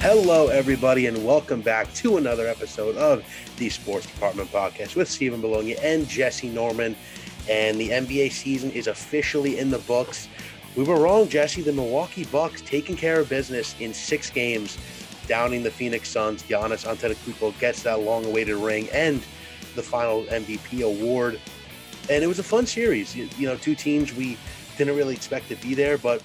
Hello, everybody, and welcome back to another episode of the Sports Department Podcast with Stephen Bologna and Jesse Norman. And the NBA season is officially in the books. We were wrong, Jesse. The Milwaukee Bucks taking care of business in six games, downing the Phoenix Suns. Giannis Antetokounmpo gets that long-awaited ring and the final MVP award. And it was a fun series. You, you know, two teams we didn't really expect to be there, but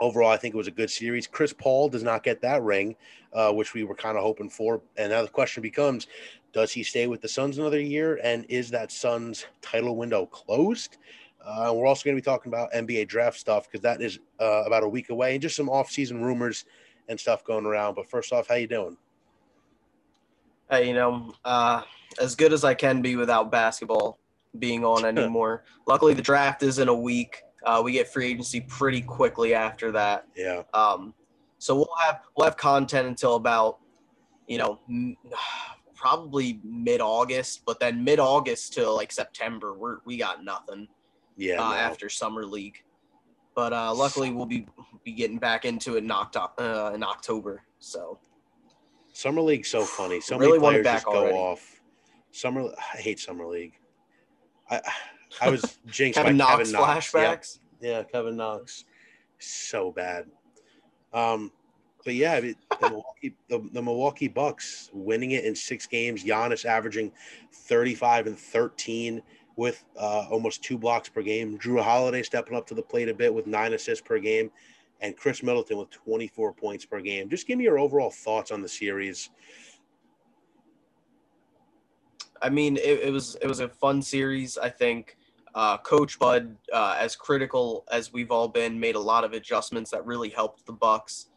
overall, I think it was a good series. Chris Paul does not get that ring, uh, which we were kind of hoping for. And now the question becomes does he stay with the Suns another year? And is that Suns title window closed? Uh, we're also going to be talking about NBA draft stuff because that is uh, about a week away and just some off-season rumors and stuff going around. But first off, how you doing? Hey, you know, uh, as good as I can be without basketball being on anymore. Luckily, the draft is in a week. Uh, we get free agency pretty quickly after that. Yeah. Um, so we'll have we'll have content until about you know m- probably mid August, but then mid August to like September, we're we got nothing. Yeah. Uh, no. After summer league, but uh, luckily we'll be be getting back into it in October. Uh, in October, so Summer League's so funny. So Really many players just go already. off. Summer, I hate Summer League. I I was jinxed Kevin by Knox Kevin Knox. Flashbacks. Yeah, Kevin Knox, so bad. Um, but yeah, the Milwaukee, the, the Milwaukee Bucks winning it in six games. Giannis averaging thirty-five and thirteen with uh, almost two blocks per game. Jrue Holiday stepping up to the plate a bit with nine assists per game, and Khris Middleton with twenty-four points per game. Just give me your overall thoughts on the series. I mean, it, it was it was a fun series. I think uh, Coach Bud, uh, as critical as we've all been, made a lot of adjustments that really helped the Bucks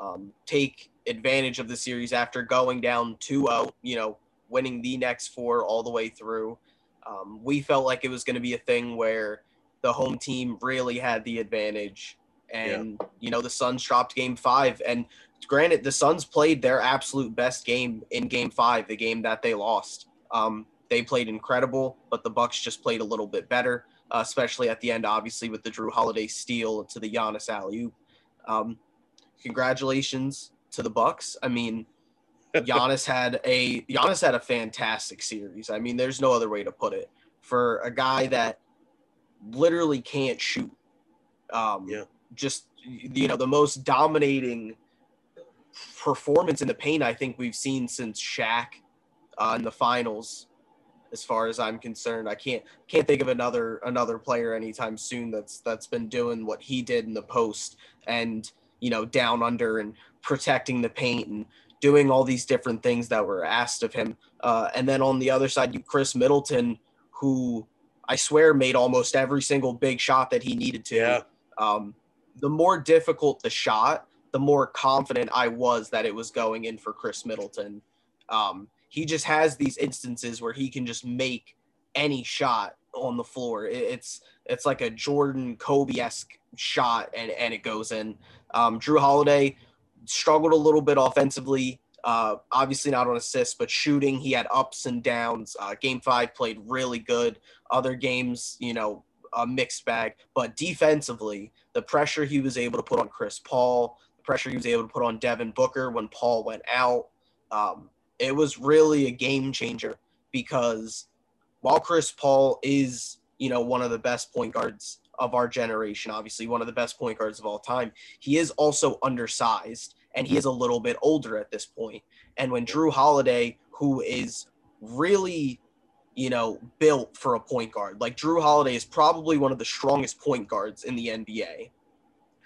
um, take advantage of the series after going down 2-0. You know, winning the next four all the way through. Um, we felt like it was going to be a thing where the home team really had the advantage, and you know the Suns dropped Game Five. And granted, the Suns played their absolute best game in Game Five, the game that they lost. Um, they played incredible, but the Bucks just played a little bit better, uh, especially at the end, obviously with the Jrue Holiday steal to the Giannis alley oop. Um, congratulations to the Bucks. I mean, Giannis had a Giannis had a fantastic series. I mean, there's no other way to put it for a guy that literally can't shoot. Um, Yeah. Just you know, the most dominating performance in the paint I think we've seen since Shaq uh, in the finals. As far as I'm concerned, I can't can't think of another another player anytime soon that's that's been doing what he did in the post and you know down under and protecting the paint and doing all these different things that were asked of him. Uh, and then on the other side, you Khris Middleton, who I swear made almost every single big shot that he needed to. Yeah. Um, the more difficult the shot, the more confident I was that it was going in for Khris Middleton. Um, he just has these instances where he can just make any shot on the floor. It's it's like a Jordan Kobe esque shot, and and it goes in. Um, Jrue Holiday struggled a little bit offensively. Uh, obviously not on assists, but shooting, he had ups and downs. Uh, game five played really good. Other games, you know, a mixed bag. But defensively, the pressure he was able to put on Chris Paul, the pressure he was able to put on Devin Booker when Paul went out, um, it was really a game changer because while Chris Paul is, you know, one of the best point guards of our generation, obviously one of the best point guards of all time, he is also undersized and he is a little bit older at this point. And when Jrue Holiday, who is really, you know, built for a point guard, like Jrue Holiday is probably one of the strongest point guards in the NBA.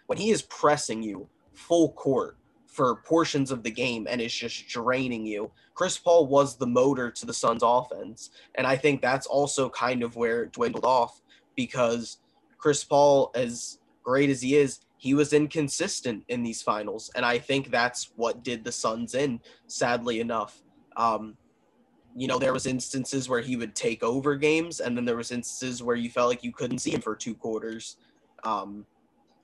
When he is pressing you full court for portions of the game and is just draining you, Chris Paul was the motor to the Suns offense. And I think that's also kind of where it dwindled off because Chris Paul, as great as he is, he was inconsistent in these finals. And I think that's what did the Suns in, sadly enough. Um, you know, there was instances where he would take over games, and then there was instances where you felt like you couldn't see him for two quarters. Um,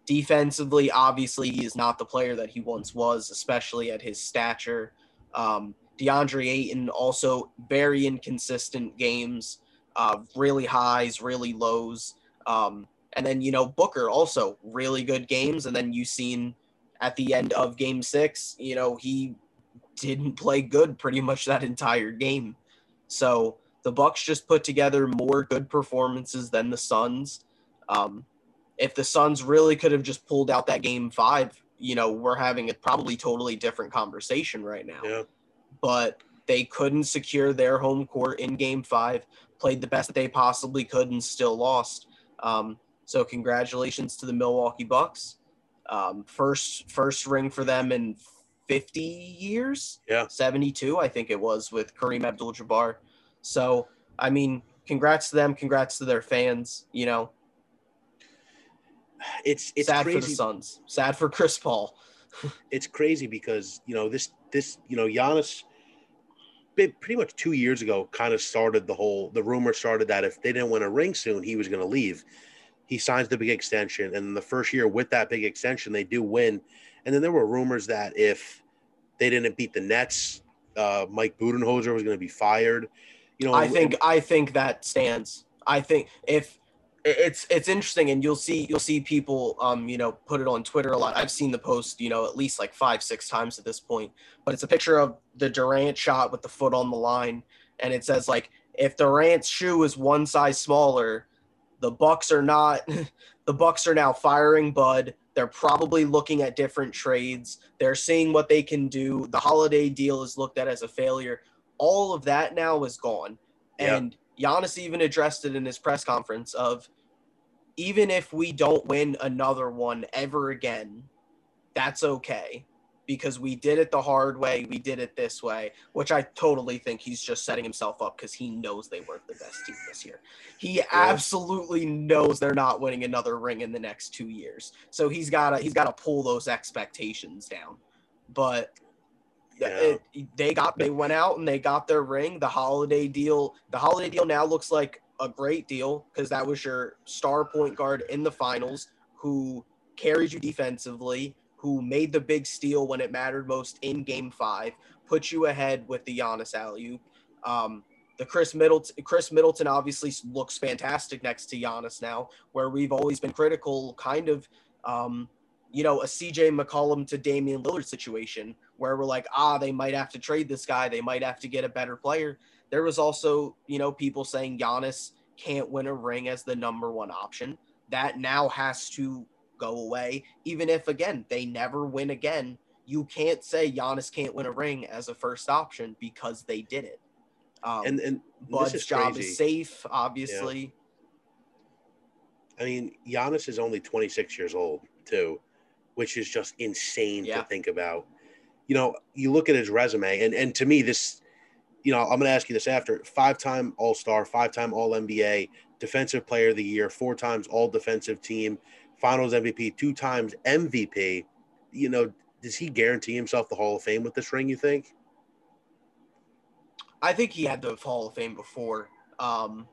defensively, obviously, he is not the player that he once was, especially at his stature. Um, DeAndre Ayton also very inconsistent games, uh, really highs, really lows. Um, and then, you know, Booker also really good games. And then you've seen at the end of game six, you know, he didn't play good pretty much that entire game. So the Bucks just put together more good performances than the Suns. Um, if the Suns really could have just pulled out that game five, you know, we're having a probably totally different conversation right now. Yeah. But they couldn't secure their home court in game five, played the best they possibly could, and still lost. Um, so congratulations to the Milwaukee Bucks. Um, first first ring for them in 50 years. Yeah. 72, I think it was with Kareem Abdul-Jabbar. So, I mean, congrats to them, congrats to their fans, you know. It's it's sad crazy. for the Suns. Sad for Chris Paul. it's crazy because you know this this you know Giannis pretty much two years ago kind of started the whole the rumor started that if they didn't win a ring soon he was going to leave he signs the big extension and the first year with that big extension they do win and then there were rumors that if they didn't beat the nets uh, mike budenholzer was going to be fired you know I think I think that stands. I think if it's it's interesting and you'll see you'll see people um you know put it on Twitter a lot. I've seen the post, you know, at least like 5 6 times at this point. But it's a picture of the Durant shot with the foot on the line and it says like if Durant's shoe is one size smaller, the Bucks are not the Bucks are now firing Bud. They're probably looking at different trades. They're seeing what they can do. The holiday deal is looked at as a failure all of that now is gone. Yeah. And Giannis even addressed it in his press conference of even if we don't win another one ever again, that's okay because we did it the hard way. We did it this way, which I totally think he's just setting himself up because he knows they weren't the best team this year. He absolutely knows they're not winning another ring in the next two years. So he's gotta he's gotta pull those expectations down. But Yeah. It, they got they went out and they got their ring. The holiday deal, the holiday deal now looks like a great deal because that was your star point guard in the finals who carried you defensively, who made the big steal when it mattered most in game five, put you ahead with the Giannis alley um, the Khris Middleton, Khris Middleton obviously looks fantastic next to Giannis now, where we've always been critical, kind of, um, you know, a CJ McCollum to Damian Lillard situation where we're like, ah, they might have to trade this guy, they might have to get a better player. There was also, you know, people saying Giannis can't win a ring as the number one option. That now has to go away, even if again they never win again. You can't say Giannis can't win a ring as a first option because they did it. Um, and and Bud's is job crazy. is safe, obviously. I mean, Giannis is only 26 years old, too, which is just insane Yeah. to think about. You know, you look at his resume, and, and to me, this, you know, I'm going to ask you this after five time All Star, five time All NBA, Defensive Player of the Year, four times All Defensive Team, Finals MVP, two times MVP. You know, does he guarantee himself the Hall of Fame with this ring, you think? I think he had the Hall of Fame before, um,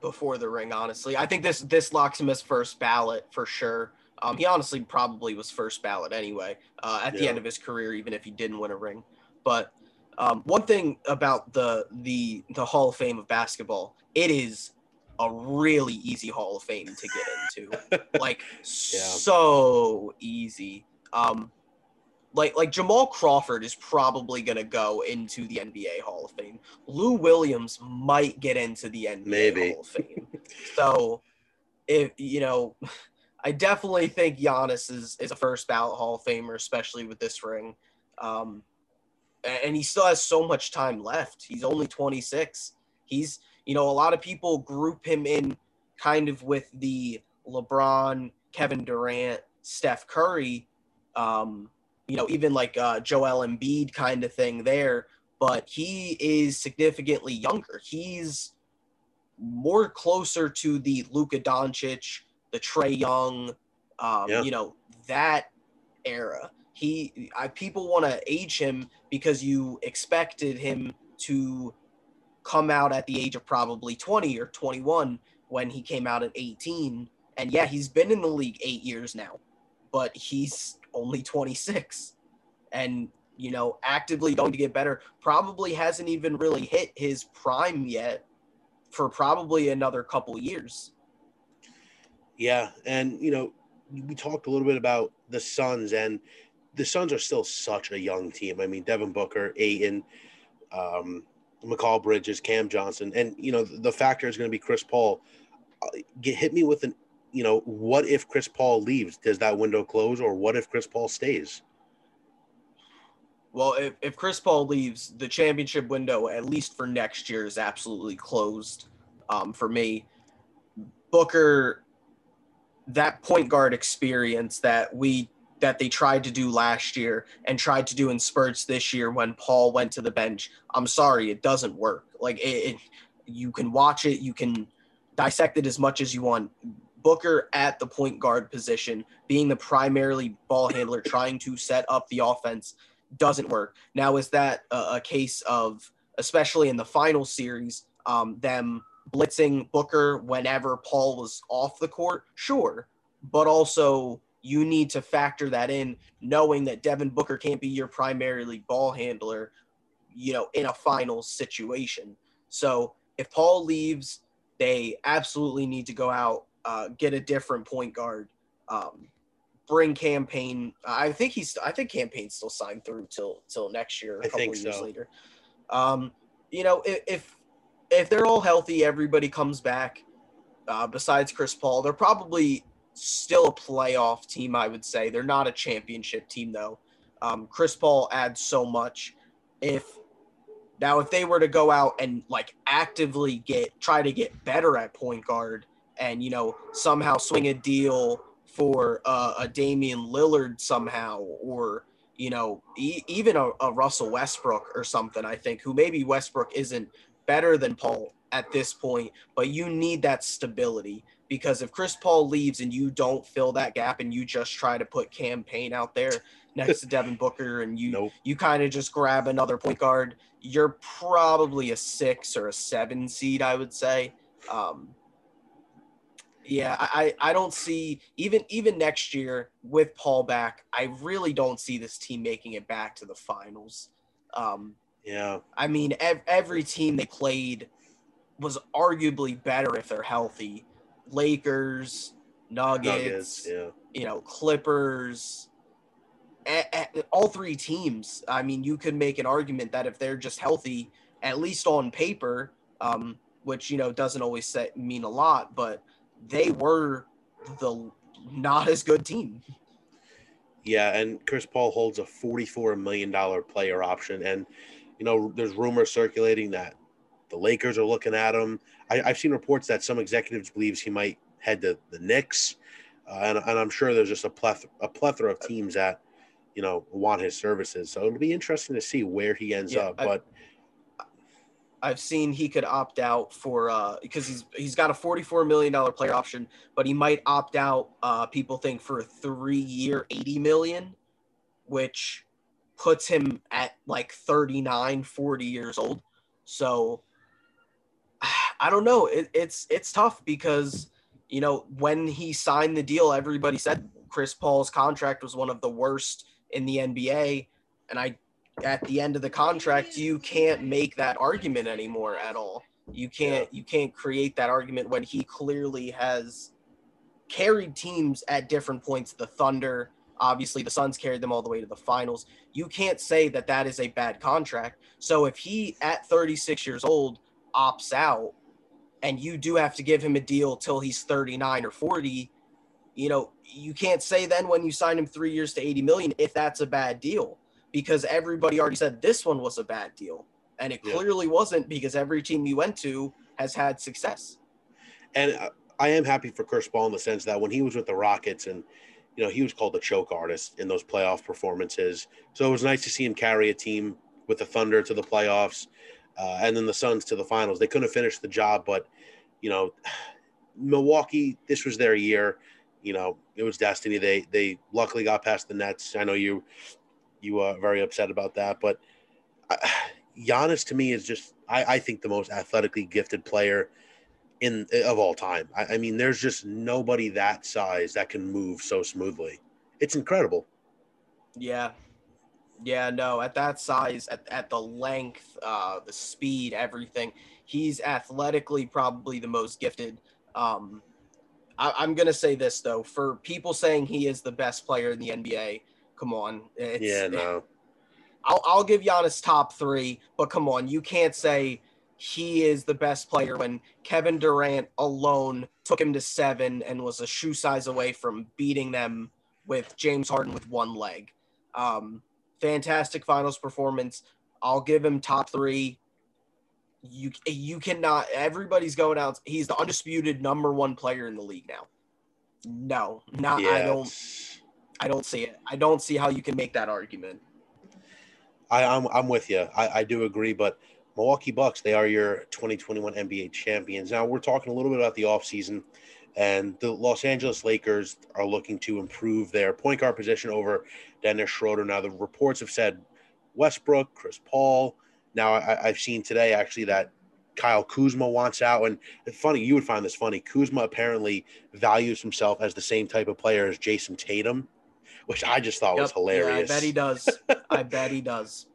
before the ring. Honestly, I think this this locks him as first ballot for sure. Um, he honestly probably was first ballot anyway uh, at the end of his career, even if he didn't win a ring. But um, one thing about the the the Hall of Fame of basketball, it is a really easy Hall of Fame to get into. like so easy. Um, like like Jamal Crawford is probably gonna go into the NBA Hall of Fame. Lou Williams might get into the NBA Maybe. Hall of Fame. so if you know, I definitely think Giannis is is a first ballot Hall of Famer, especially with this ring. Um, and he still has so much time left. He's only 26. He's you know a lot of people group him in kind of with the LeBron, Kevin Durant, Steph Curry, um, you know, even like uh, Joel Embiid kind of thing there. But he is significantly younger. He's more closer to the Luka Doncic, the Trae Young, um, Yeah. you know, that era. He, I, people want to age him because you expected him to come out at the age of probably 20 or 21 when he came out at 18. And yeah, he's been in the league eight years now, but he's only 26 and, you know, actively going to get better. Probably hasn't even really hit his prime yet for probably another couple years. Yeah, and you know, we talked a little bit about the Suns, and the Suns are still such a young team. I mean, Devin Booker, Ayton, um, Mikal Bridges, Cam Johnson, and you know the factor is going to be Chris Paul. Uh, get hit me with an, you know, what if Chris Paul leaves? Does that window close, or what if Chris Paul stays? Well, if, if Chris Paul leaves, the championship window, at least for next year, is absolutely closed um, for me. Booker, that point guard experience that we that they tried to do last year and tried to do in spurts this year when Paul went to the bench. I'm sorry, it doesn't work. Like it, it you can watch it, you can dissect it as much as you want. Booker at the point guard position, being the primarily ball handler, trying to set up the offense, doesn't work. Now, is that a, a case of, especially in the final series, um, them blitzing Booker whenever Paul was off the court? Sure. But also, you need to factor that in, knowing that Devin Booker can't be your primarily ball handler, you know, in a final situation. So if Paul leaves, they absolutely need to go out, uh, get a different point guard, um, bring Cam Payne. I think he's, I think Cam Payne's still signed through till till next year, a I couple think years so. later. Um, you know, if, if if they're all healthy, everybody comes back. Uh, besides Chris Paul, they're probably still a playoff team. I would say they're not a championship team though. Um, Chris Paul adds so much. If now if they were to go out and like actively get try to get better at point guard and you know somehow swing a deal for uh, a Damian Lillard somehow or you know e- even a, a Russell Westbrook or something I think who maybe Westbrook isn't better than Paul at this point but you need that stability because if Chris Paul leaves and you don't fill that gap and you just try to put Cam Payne out there next to Devin Booker and you Nope. you kind of just grab another point guard, you're probably a six or a seven seed, I would say. Um, yeah, I, I I don't see even even next year with Paul back, I really don't see this team making it back to the finals. Um, Yeah. I mean, ev- every team they played was arguably better if they're healthy. Lakers, Nuggets, Nuggets. Yeah. you know, Clippers, all three teams. I mean, you could make an argument that if they're just healthy, at least on paper, um, which you know doesn't always say, mean a lot, but they were the not as good team. Yeah, and Chris Paul holds a $44 million player option. And, you know, there's rumors circulating that the Lakers are looking at him. I, I've seen reports that some executives believes he might head to the Knicks. Uh, and, and I'm sure there's just a plethora, a plethora of teams that, you know, want his services. So it'll be interesting to see where he ends Yeah, up. But I've seen he could opt out for uh because he's he's got a forty four million dollar player option, but he might opt out. Uh, people think for a three year eighty million, which puts him at like 39, 40 years old. So I don't know. It, it's it's tough because you know when he signed the deal, everybody said Chris Paul's contract was one of the worst in the NBA, and I at the end of the contract you can't make that argument anymore at all you can't you can't create that argument when he clearly has carried teams at different points the thunder obviously the suns carried them all the way to the finals you can't say that that is a bad contract so if he at 36 years old opts out and you do have to give him a deal till he's 39 or 40 you know you can't say then when you sign him 3 years to 80 million if that's a bad deal because everybody already said this one was a bad deal. And it Yeah. clearly wasn't because every team you went to has had success. And I am happy for Chris Paul in the sense that when he was with the Rockets and, you know, he was called the choke artist in those playoff performances. So it was nice to see him carry a team with the Thunder to the playoffs uh, and then the Suns to the finals. They couldn't have finished the job, but, you know, Milwaukee, this was their year. You know, it was destiny. They they luckily got past the Nets. I know you you are very upset about that, but Giannis to me is just I, I think the most athletically gifted player in of all time. I, I mean, there's just nobody that size that can move so smoothly. It's incredible. Yeah. Yeah, no, at that size, at, at the length, uh, the speed, everything, he's athletically probably the most gifted. Um, I, I'm going to say this, though, for people saying he is the best player in the NBA, come on. It's, yeah, no. I'll, I'll give Giannis top three, but come on, you can't say he is the best player when Kevin Durant alone took him to seven and was a shoe size away from beating them with James Harden with one leg. Um, fantastic finals performance. I'll give him top three. You you cannot. Everybody's going out. He's the undisputed number one player in the league now. No, not. I don't. I don't see it. I don't see how you can make that argument. I, I'm I'm with you. I, I do agree, but Milwaukee Bucks, they are your 2021 NBA champions. Now we're talking a little bit about the offseason, and the Los Angeles Lakers are looking to improve their point guard position over Dennis Schroeder. Now the reports have said Westbrook, Chris Paul. Now I, I've seen today actually that Kyle Kuzma wants out. And it's funny, you would find this funny. Kuzma apparently values himself as the same type of player as Jayson Tatum, which I just thought yep. was hilarious. Yeah, I bet he does. I bet he does.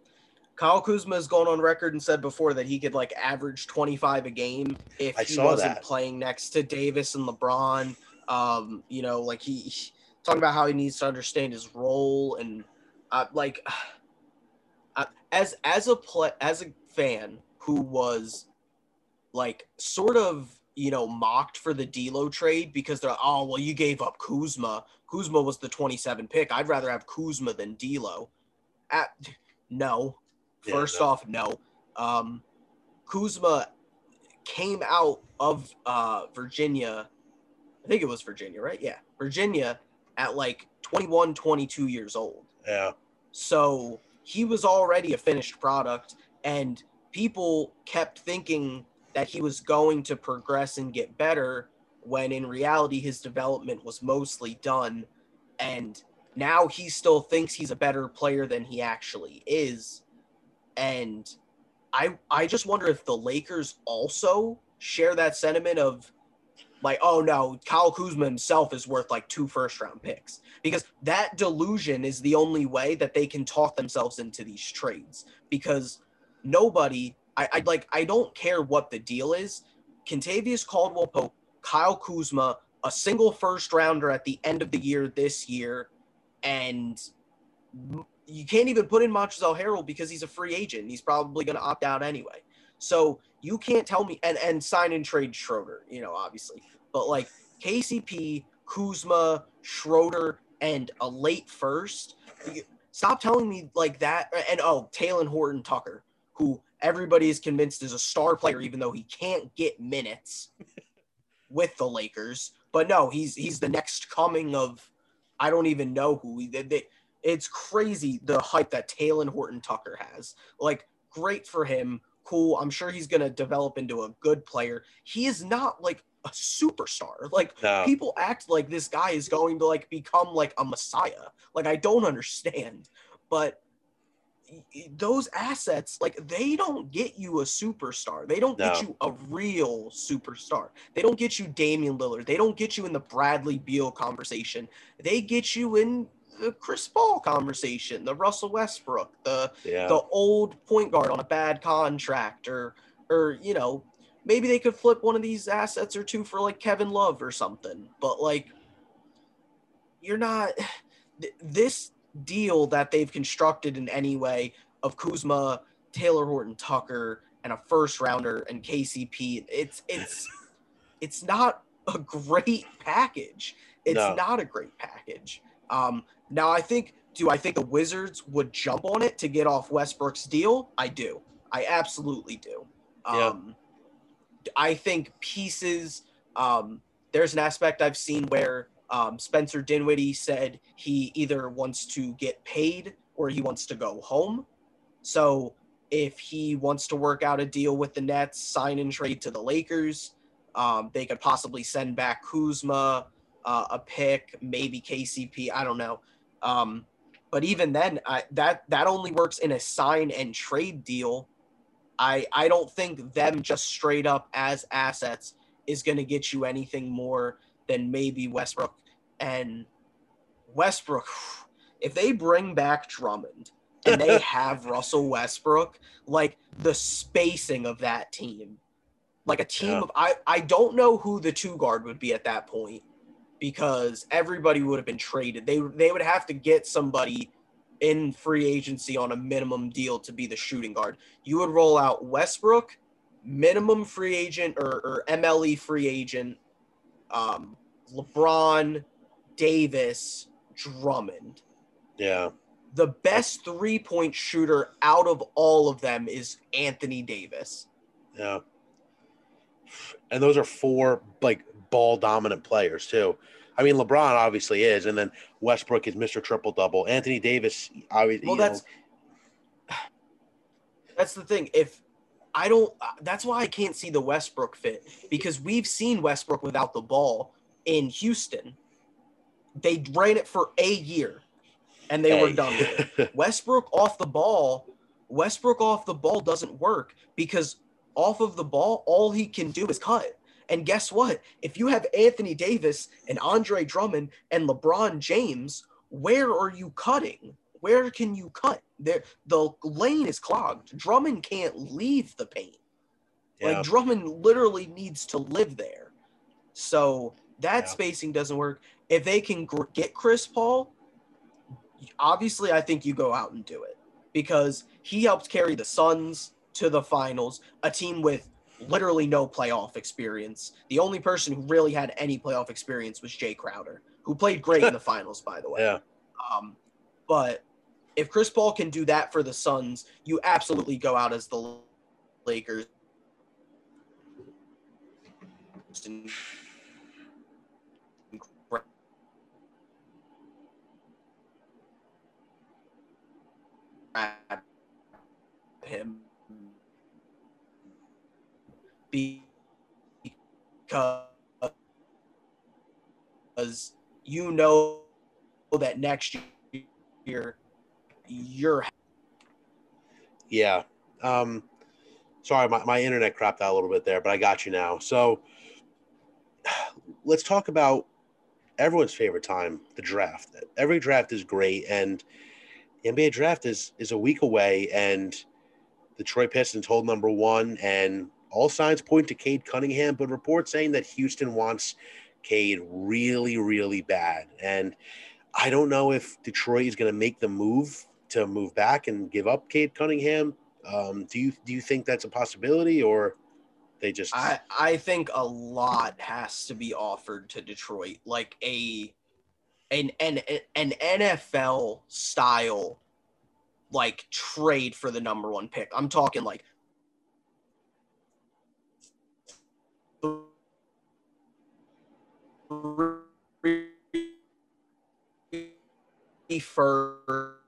Kyle Kuzma has gone on record and said before that he could like average 25 a game if I he wasn't that. playing next to Davis and LeBron. Um, you know, like he, he talking about how he needs to understand his role and uh, like uh, as as a play as a fan who was like sort of you know mocked for the D'Lo trade because they're oh well you gave up Kuzma. Kuzma was the 27 pick. I'd rather have Kuzma than D'Lo. At no, First yeah, off, no. Um, Kuzma came out of uh, Virginia. I think it was Virginia, right? Yeah, Virginia at like 21, 22 years old. Yeah. So he was already a finished product, and people kept thinking that he was going to progress and get better when in reality his development was mostly done. And now he still thinks he's a better player than he actually is and I I just wonder if the Lakers also share that sentiment of like, oh no, Kyle Kuzma himself is worth like two first round picks because that delusion is the only way that they can talk themselves into these trades because nobody, I, I like, I don't care what the deal is. Kentavious Caldwell Pope, Kyle Kuzma, a single first rounder at the end of the year this year, and you can't even put in Montrezl Harrell because he's a free agent. He's probably going to opt out anyway. So you can't tell me and and sign and trade Schroeder, you know, obviously. But like KCP, Kuzma, Schroeder, and a late first. Stop telling me like that. And oh, Talen Horton Tucker, who everybody is convinced is a star player, even though he can't get minutes with the Lakers. But no, he's he's the next coming of I don't even know who. They, they, it's crazy the hype that Talen Horton Tucker has. Like, great for him. Cool. I'm sure he's going to develop into a good player. He is not like a superstar. Like, no. people act like this guy is going to like become like a messiah. Like, I don't understand. But those assets, like they don't get you a superstar. They don't no. get you a real superstar. They don't get you Damian Lillard. They don't get you in the Bradley Beal conversation. They get you in the Chris Paul conversation, the Russell Westbrook, the yeah. the old point guard on a bad contract, or or you know maybe they could flip one of these assets or two for like Kevin Love or something. But like you're not this deal that they've constructed in any way of Kuzma, Taylor Horton Tucker, and a first rounder and KCP. It's it's it's not a great package. It's no. not a great package. Um, now, I think, do I think the Wizards would jump on it to get off Westbrook's deal? I do. I absolutely do. Yeah. Um, I think pieces, um, there's an aspect I've seen where um, Spencer Dinwiddie said he either wants to get paid or he wants to go home. So if he wants to work out a deal with the Nets, sign and trade to the Lakers, um, they could possibly send back Kuzma, uh, a pick, maybe KCP. I don't know. Um, but even then, I, that that only works in a sign and trade deal. I I don't think them just straight up as assets is going to get you anything more than maybe Westbrook and Westbrook. If they bring back Drummond and they have Russell Westbrook, like the spacing of that team, like a team yeah. of I I don't know who the two guard would be at that point because everybody would have been traded. They they would have to get somebody in free agency on a minimum deal to be the shooting guard. You would roll out Westbrook, minimum free agent or, or MLE free agent, um, LeBron, Davis, Drummond. Yeah. The best three point shooter out of all of them is Anthony Davis. Yeah. And those are four like ball dominant players too. I mean, LeBron obviously is, and then Westbrook is Mr. Triple Double. Anthony Davis, obviously. Well, that's know. that's the thing. If I don't, that's why I can't see the Westbrook fit because we've seen Westbrook without the ball in Houston. They ran it for a year, and they hey. were done with it. Westbrook off the ball, Westbrook off the ball doesn't work because off of the ball, all he can do is cut. And guess what? If you have Anthony Davis and Andre Drummond and LeBron James, where are you cutting? Where can you cut? There, the lane is clogged. Drummond can't leave the paint. Yeah. Like Drummond literally needs to live there. So that yeah. spacing doesn't work. If they can gr- get Chris Paul, obviously I think you go out and do it because he helped carry the Suns to the finals, a team with literally no playoff experience. The only person who really had any playoff experience was Jae Crowder, who played great in the finals, by the way. Yeah. Um, but if Chris Paul can do that for the Suns, you absolutely go out as the Lakers. him because you know that next year you're yeah. Um sorry my, my internet crapped out a little bit there but i got you now. So let's talk about everyone's favorite time the draft. Every draft is great and the nba draft is is a week away and Detroit Pistons hold number one, and all signs point to Cade Cunningham, but reports saying that Houston wants Cade really, really bad. And I don't know if Detroit is going to make the move to move back and give up Cade Cunningham. Um, do you do you think that's a possibility, or they just? I I think a lot has to be offered to Detroit, like a an an an NFL style like trade for the number one pick. I'm talking like first,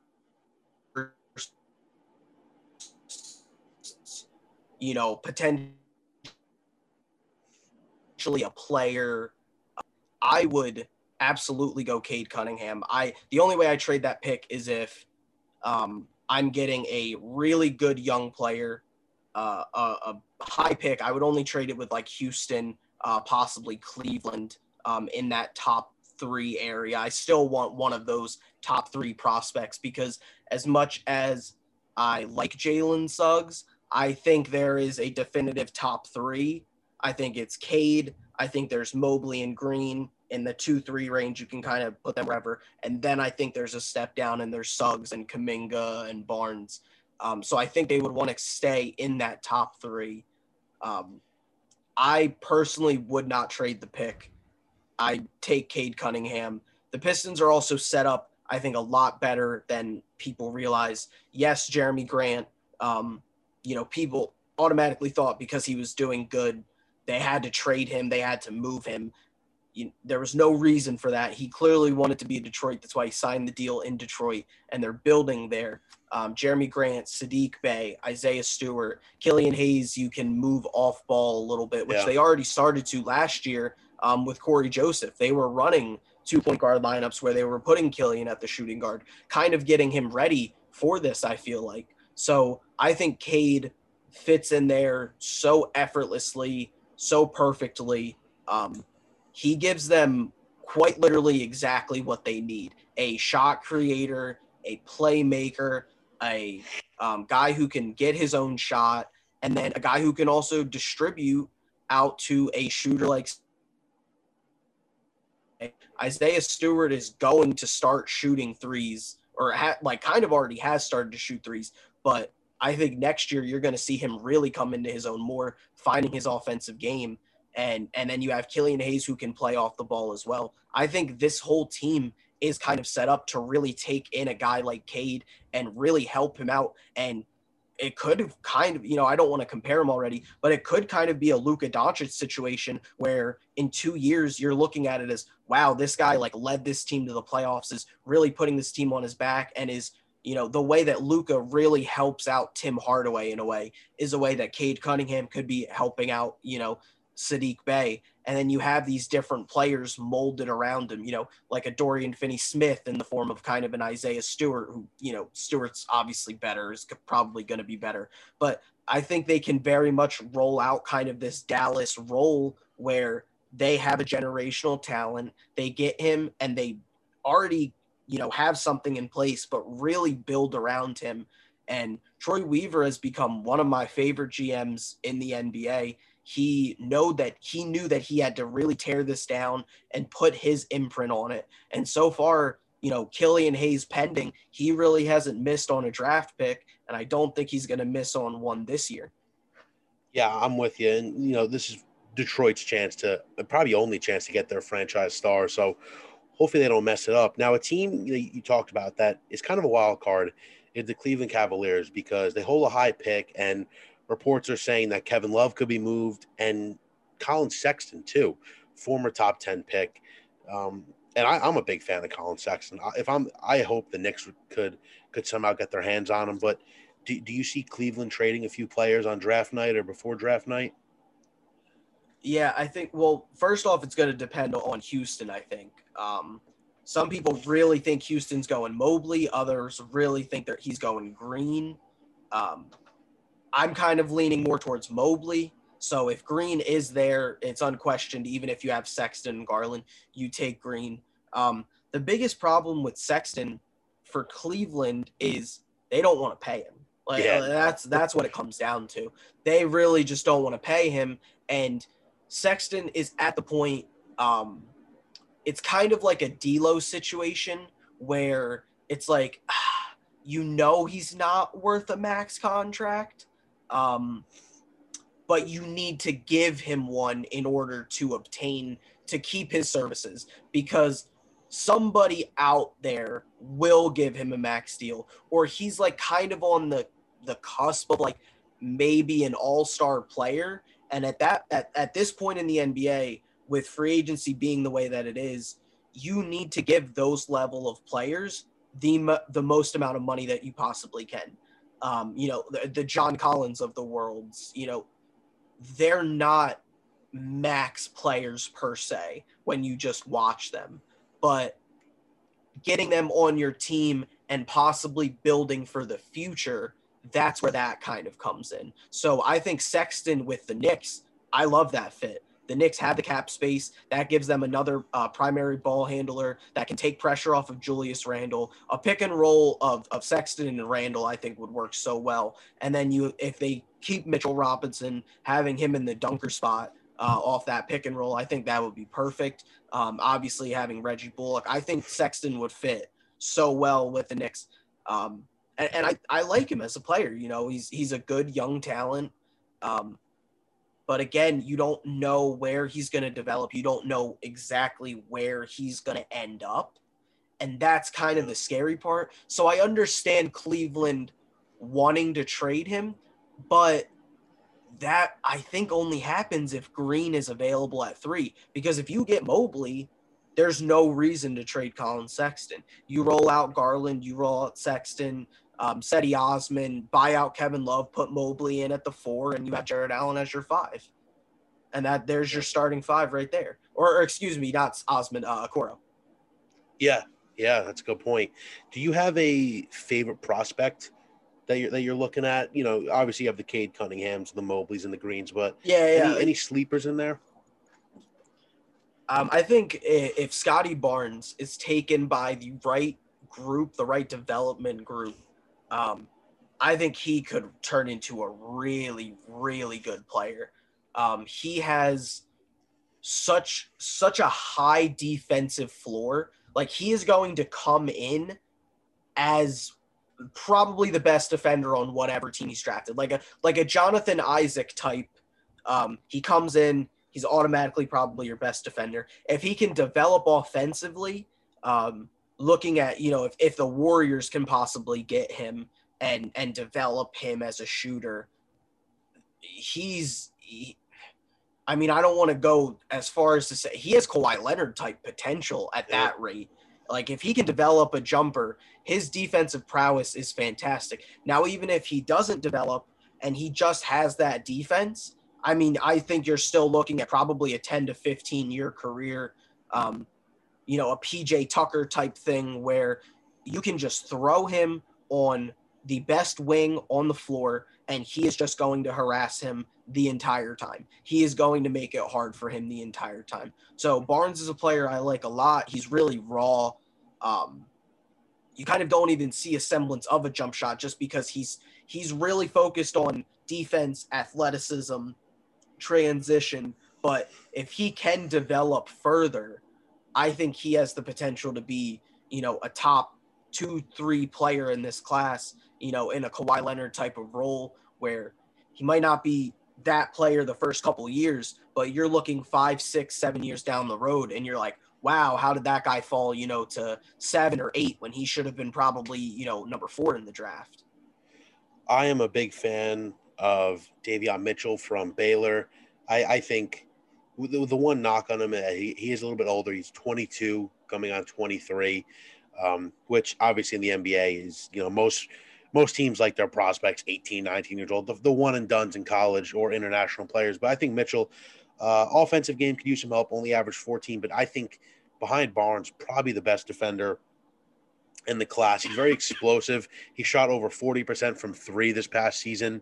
you know, potentially a player. I would absolutely go Cade Cunningham. I the only way I trade that pick is if um, I'm getting a really good young player, uh, a, a, high pick. I would only trade it with like Houston, uh, possibly Cleveland um, in that top three area. I still want one of those top three prospects because as much as I like Jalen Suggs, I think there is a definitive top three. I think it's Cade. I think there's Mobley and Green in the two three range. You can kind of put them wherever, and then I think there's a step down and there's Suggs and Kuminga and Barnes. Um, so I think they would want to stay in that top three. Um, I personally would not trade the pick. I take Cade Cunningham. The Pistons are also set up, I think, a lot better than people realize. Yes, Jerami Grant. Um, you know, people automatically thought because he was doing good, they had to trade him, they had to move him you, there was no reason for that. He clearly wanted to be in Detroit. That's why he signed the deal in Detroit, and they're building there. Um, Jerami Grant, Saddiq Bey, Isaiah Stewart, Killian Hayes, you can move off ball a little bit, which yeah. they already started to last year um, with Cory Joseph. They were running two point guard lineups where they were putting Killian at the shooting guard, kind of getting him ready for this, I feel like. So I think Cade fits in there so effortlessly, so perfectly. Um, he gives them quite literally exactly what they need a shot creator, a playmaker, a um, guy who can get his own shot, and then a guy who can also distribute out to a shooter like Isaiah Stewart is going to start shooting threes, or ha- like kind of already has started to shoot threes. But I think next year you're going to see him really come into his own more, finding his offensive game, and and then you have Killian Hayes who can play off the ball as well. I think this whole team is kind of set up to really take in a guy like Cade and really help him out and it could kind of, you know, I don't want to compare him already, but it could kind of be a Luka Doncic situation where in two years you're looking at it as, wow, this guy like led this team to the playoffs, is really putting this team on his back, and is, you know, the way that Luka really helps out Tim Hardaway in a way is a way that Cade Cunningham could be helping out, you know, Saddiq Bey. And then you have these different players molded around him, you know, like a Dorian Finney Smith in the form of kind of an Isaiah Stewart, who, you know, Stewart's obviously better, is probably going to be better. But I think they can very much roll out kind of this Dallas role where they have a generational talent. They get him and they already, you know, have something in place, but really build around him. And Troy Weaver has become one of my favorite GMs in the NBA he know that he knew that he had to really tear this down and put his imprint on it. And so far, you know, Killian Hayes pending, he really hasn't missed on a draft pick, and I don't think he's going to miss on one this year. Yeah, I'm with you. And you know, this is Detroit's chance to probably only chance to get their franchise star. So hopefully they don't mess it up. Now, a team you, you talked about that is kind of a wild card is the Cleveland Cavaliers because they hold a high pick and reports are saying that Kevin Love could be moved and Collin Sexton too, former top ten pick. Um, and I, am a big fan of Collin Sexton. If I'm, I hope the Knicks could could somehow get their hands on him. But do, do you see Cleveland trading a few players on draft night or before draft night? Yeah, I think. Well, first off, it's going to depend on Houston. I think. Um, some people really think Houston's going Mobley. Others really think that he's going Green. Um, I'm kind of leaning more towards Mobley. So if Green is there, it's unquestioned. Even if you have Sexton and Garland, you take Green. Um, the biggest problem with Sexton for Cleveland is they don't want to pay him. Like yeah. that's that's what it comes down to. They really just don't want to pay him, and Sexton is at the point. Um, it's kind of like a D'Lo situation where it's like, ah, you know, he's not worth a max contract, um, but you need to give him one in order to obtain to keep his services because somebody out there will give him a max deal or he's like kind of on the the cusp of like maybe an all-star player. And at that at, at this point in the NBA with free agency being the way that it is you need to give those level of players the the most amount of money that you possibly can um, you know, the, the John Collins of the worlds, you know, they're not max players per se when you just watch them, but getting them on your team and possibly building for the future, that's where that kind of comes in. So I think Sexton with the Knicks, I love that fit. The Knicks have the cap space. That gives them another uh, primary ball handler that can take pressure off of Julius Randle. A pick and roll of, of Sexton and Randle, I think, would work so well. And then you, if they keep Mitchell Robinson, having him in the dunker spot uh, off that pick and roll, I think that would be perfect. Um, obviously, having Reggie Bullock, I think Sexton would fit so well with the Knicks. Um, and, and I, I like him as a player. You know, he's he's a good young talent. Um, but again, you don't know where he's going to develop. You don't know exactly where he's going to end up. And that's kind of the scary part. So I understand Cleveland wanting to trade him, but that I think only happens if Green is available at three. Because if you get Mobley, there's no reason to trade Collin Sexton. You roll out Garland, you roll out Sexton, um, Cedi Osman, buy out Kevin Love, put Mobley in at the four, and you have Jarrett Allen as your five. And that there's your starting five right there. Or, or excuse me, not Osman, uh, Okoro. Yeah, yeah, that's a good point. Do you have a favorite prospect that you're that you're looking at? You know, obviously you have the Cade Cunninghams, the Mobleys, and the Greens, but yeah, yeah. Any, any sleepers in there? Um, I think if Scottie Barnes is taken by the right group, the right development group, um, I think he could turn into a really, really good player. Um, he has such such a high defensive floor. Like he is going to come in as probably the best defender on whatever team he's drafted. Like a like a Jonathan Isaac type. Um, he comes in, he's automatically probably your best defender. If he can develop offensively, um, looking at you know if, if the Warriors can possibly get him and and develop him as a shooter, he's. He, I mean, I don't want to go as far as to say he has Kawhi Leonard type potential at that rate. Like if he can develop a jumper, his defensive prowess is fantastic. Now, even if he doesn't develop and he just has that defense, I mean, I think you're still looking at probably a 10 to 15 year career, um, you know, a PJ Tucker type thing where you can just throw him on the best wing on the floor and he is just going to harass him the entire time. He is going to make it hard for him the entire time. So Barnes is a player I like a lot. He's really raw. Um, you kind of don't even see a semblance of a jump shot just because he's he's really focused on defense, athleticism, transition. But if he can develop further, I think he has the potential to be, you know, a top two, three player in this class, you know, in a Kawhi Leonard type of role where he might not be that player the first couple years, but you're looking five, six, seven years down the road and you're like, wow, how did that guy fall, you know, to seven or eight when he should have been probably, you know, number four in the draft? I am a big fan of Davion Mitchell from Baylor. I, I think the, the, one knock on him, uh, he, he is a little bit older. He's 22, coming on 23, um, which obviously in the NBA is, you know, most most teams like their prospects 18, 19 years old, the, the one and dones in college or international players. But I think Mitchell, uh, offensive game could use some help, only averaged 14, but I think behind Barnes, probably the best defender in the class. He's very explosive. He shot over 40% from three this past season.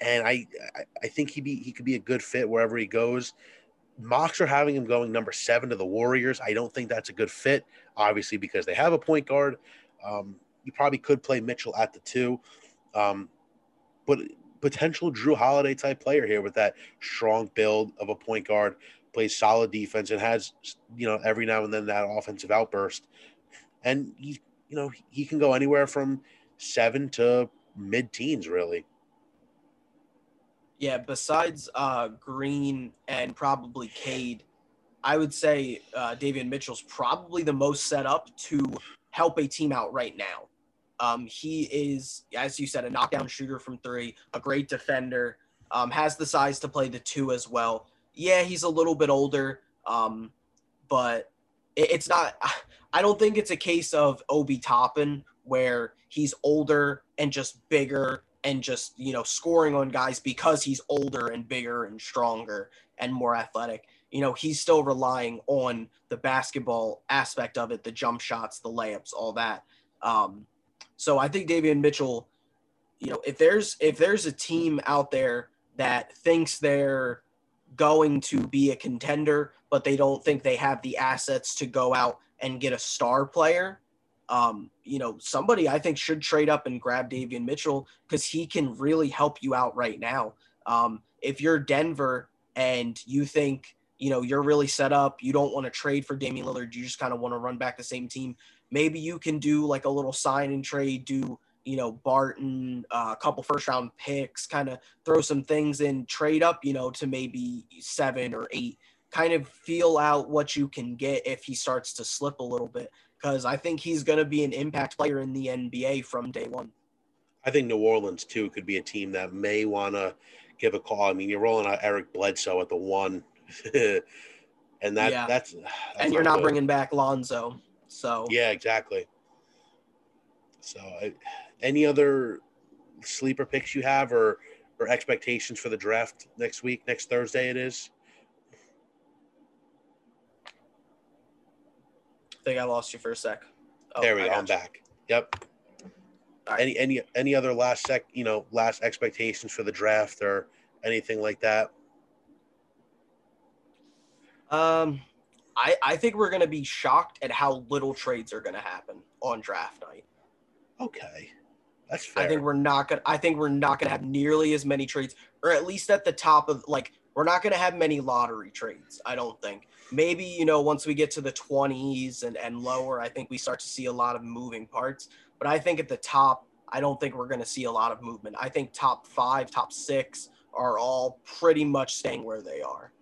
And I, I think he be he could be a good fit wherever he goes. Mocks are having him going number seven to the Warriors. I don't think that's a good fit, obviously, because they have a point guard. Um, you probably could play Mitchell at the two. Um, but potential Jrue Holiday type player here with that strong build of a point guard, plays solid defense and has you know every now and then that offensive outburst. And he you know he can go anywhere from seven to mid teens really. Yeah, besides uh, Green and probably Cade, I would say uh, Davion Mitchell's probably the most set up to help a team out right now. Um, he is, as you said, a knockdown shooter from three, a great defender, um, has the size to play the two as well. Yeah, he's a little bit older, um, but it, it's not. I don't think it's a case of Obi Toppin where he's older and just bigger and just you know scoring on guys because he's older and bigger and stronger and more athletic. You know, he's still relying on the basketball aspect of it, the jump shots, the layups, all that. Um, so I think Davion Mitchell, you know, if there's if there's a team out there that thinks they're going to be a contender, but they don't think they have the assets to go out and get a star player, um, you know, somebody I think should trade up and grab Davion Mitchell because he can really help you out right now. Um, if you're Denver and you think, you know, you're really set up, you don't want to trade for Damian Lillard, you just kind of want to run back the same team, maybe you can do like a little sign and trade, do you know Barton, uh, a couple first round picks, kind of throw some things in, trade up, you know, to maybe seven or eight, kind of feel out what you can get if he starts to slip a little bit, because I think he's going to be an impact player in the NBA from day one. I think New Orleans too could be a team that may want to give a call. I mean, you're rolling out Eric Bledsoe at the one, and that yeah. that's, that's, and you're not, not bringing back Lonzo. So yeah, exactly. So, any other sleeper picks you have, or or expectations for the draft next week, next Thursday? It is. Think I lost you for a sec. Oh, there we go. I'm you. back. Yep. Right. Any any any other last sec, you know, last expectations for the draft or anything like that? Um, I, I think we're going to be shocked at how little trades are going to happen on draft night. Okay. That's fair. I think we're not going to I think we're not going to have nearly as many trades or at least at the top of like we're not going to have many lottery trades. I don't think. Maybe you know once we get to the 20s and and lower, I think we start to see a lot of moving parts. But I think at the top, I don't think we're going to see a lot of movement. I think top five, top six are all pretty much staying where they are.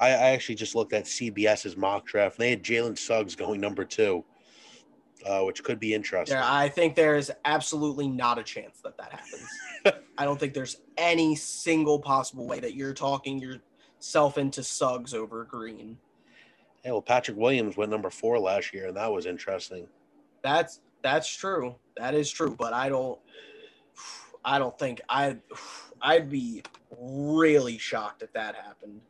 I, I actually just looked at CBS's mock draft. And they had Jalen Suggs going number two, uh, which could be interesting. Yeah, I think there is absolutely not a chance that that happens. I don't think there's any single possible way that you're talking yourself into Suggs over Green. Yeah, well, Patrick Williams went number four last year, and that was interesting. That's that's true. That is true, but I don't. I don't think I. I'd be really shocked if that happened.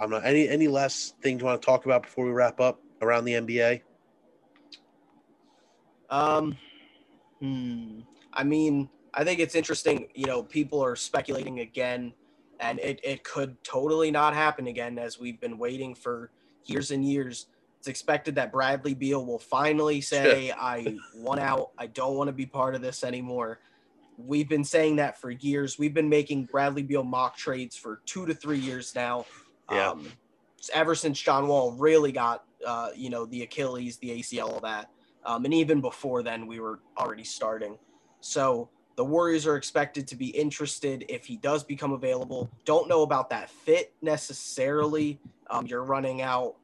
I'm not any any last things you want to talk about before we wrap up around the NBA. Um, hmm. I mean, I think it's interesting. You know, people are speculating again, and it, it could totally not happen again as we've been waiting for years and years. It's expected that Bradley Beal will finally say, I want out. I don't want to be part of this anymore. We've been saying that for years. We've been making Bradley Beal mock trades for two to three years now. Yeah. Um, ever since John Wall really got, uh, you know, the Achilles, the ACL, all that. Um, and even before then, we were already starting. So the Warriors are expected to be interested if he does become available. Don't know about that fit necessarily. Um, you're running out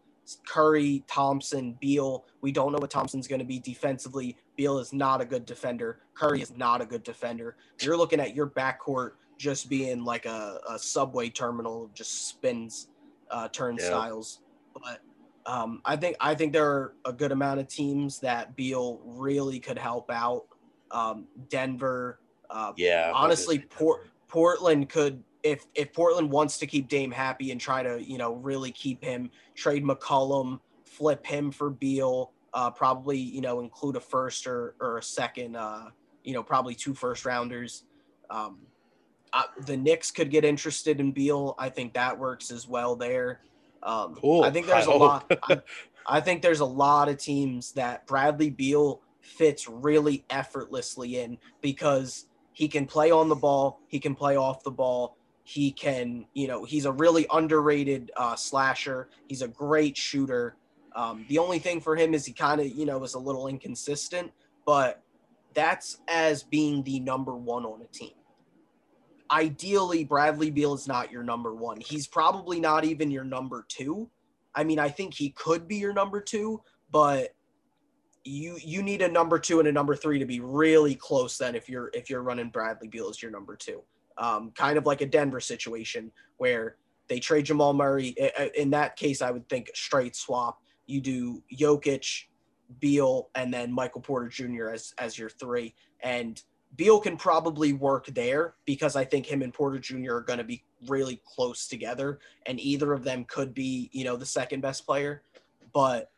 Curry, Thompson, Beal. We don't know what Thompson's going to be defensively. Beal is not a good defender. Curry is not a good defender. You're looking at your backcourt just being like a, a subway terminal just spins, uh, turnstiles. But um, I think I think there are a good amount of teams that Beal really could help out. Um, Denver, uh, yeah. Honestly, Port, Portland could if if Portland wants to keep Dame happy and try to you know really keep him, trade McCollum, flip him for Beal, uh, probably you know include a first or or a second, uh, you know probably two first rounders. Um, uh, the Knicks could get interested in Beal. I think that works as well there. Um, cool. I think there's I a lot. I, I think there's a lot of teams that Bradley Beal fits really effortlessly in because he can play on the ball, he can play off the ball, he can, you know, he's a really underrated uh, slasher. He's a great shooter. Um, the only thing for him is he kind of, you know, is a little inconsistent, but that's as being the number one on a team. Ideally, Bradley Beal is not your number one. He's probably not even your number two. I mean, I think he could be your number two, but you you need a number two and a number three to be really close. Then, if you're if you're running Bradley Beal as your number two, um, kind of like a Denver situation where they trade Jamal Murray. In that case, I would think straight swap. You do Jokic, Beal, and then Michael Porter Jr. as as your three, and Beal can probably work there because I think him and Porter Jr. are going to be really close together, and either of them could be, you know, the second best player. But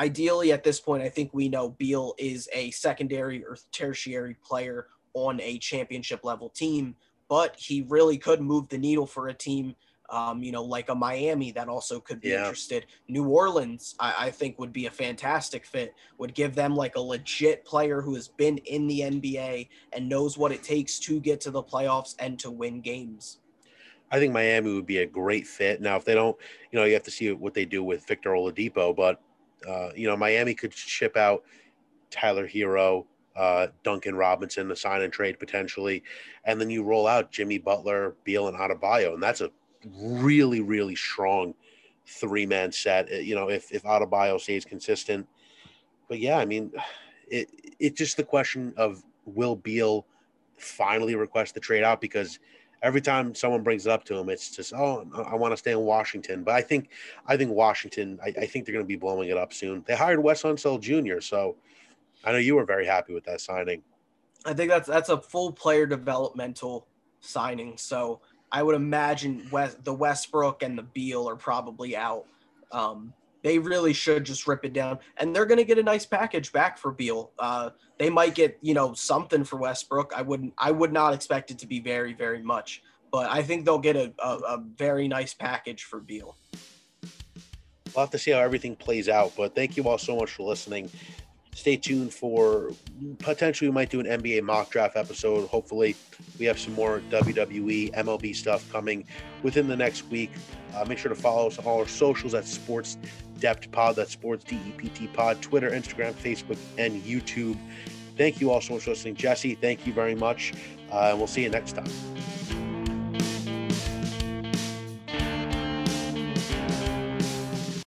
ideally, at this point, I think we know Beal is a secondary or tertiary player on a championship level team, but he really could move the needle for a team um, you know, like a Miami that also could be yeah. interested. New Orleans, I, I, think, would be a fantastic fit. Would give them like a legit player who has been in the NBA and knows what it takes to get to the playoffs and to win games. I think Miami would be a great fit. Now, if they don't, you know, you have to see what they do with Victor Oladipo, but uh, you know, Miami could ship out Tyler Herro, uh, Duncan Robinson, the sign and trade potentially, and then you roll out Jimmy Butler, Beal, and Adebayo, and that's a really, really strong three man set. Uh, you know, if if Adebayo stays consistent, but yeah, I mean, it it's just the question of will Beal finally request the trade out? Because every time someone brings it up to him, it's just oh, I want to stay in Washington. But I think I think Washington, I, I think they're going to be blowing it up soon. They hired Wes Unseld Jr., so I know you were very happy with that signing. I think that's that's a full player developmental signing. So I would imagine West, the Westbrook and the Beal are probably out. Um, they really should just rip it down, and they're going to get a nice package back for Beal. Uh, they might get you know something for Westbrook. I wouldn't. I would not expect it to be very very much, but I think they'll get a, a, a very nice package for Beal. We'll have to see how everything plays out. But thank you all so much for listening stay tuned for potentially we might do an NBA mock draft episode. Hopefully, we have some more WWE, MLB stuff coming within the next week. Uh, make sure to follow us on all our socials at Sports Depth Pod. That's Sports DEPT Pod, Twitter, Instagram, Facebook, and YouTube. Thank you all so much for listening. Jesse, thank you very much. Uh, and we'll see you next time.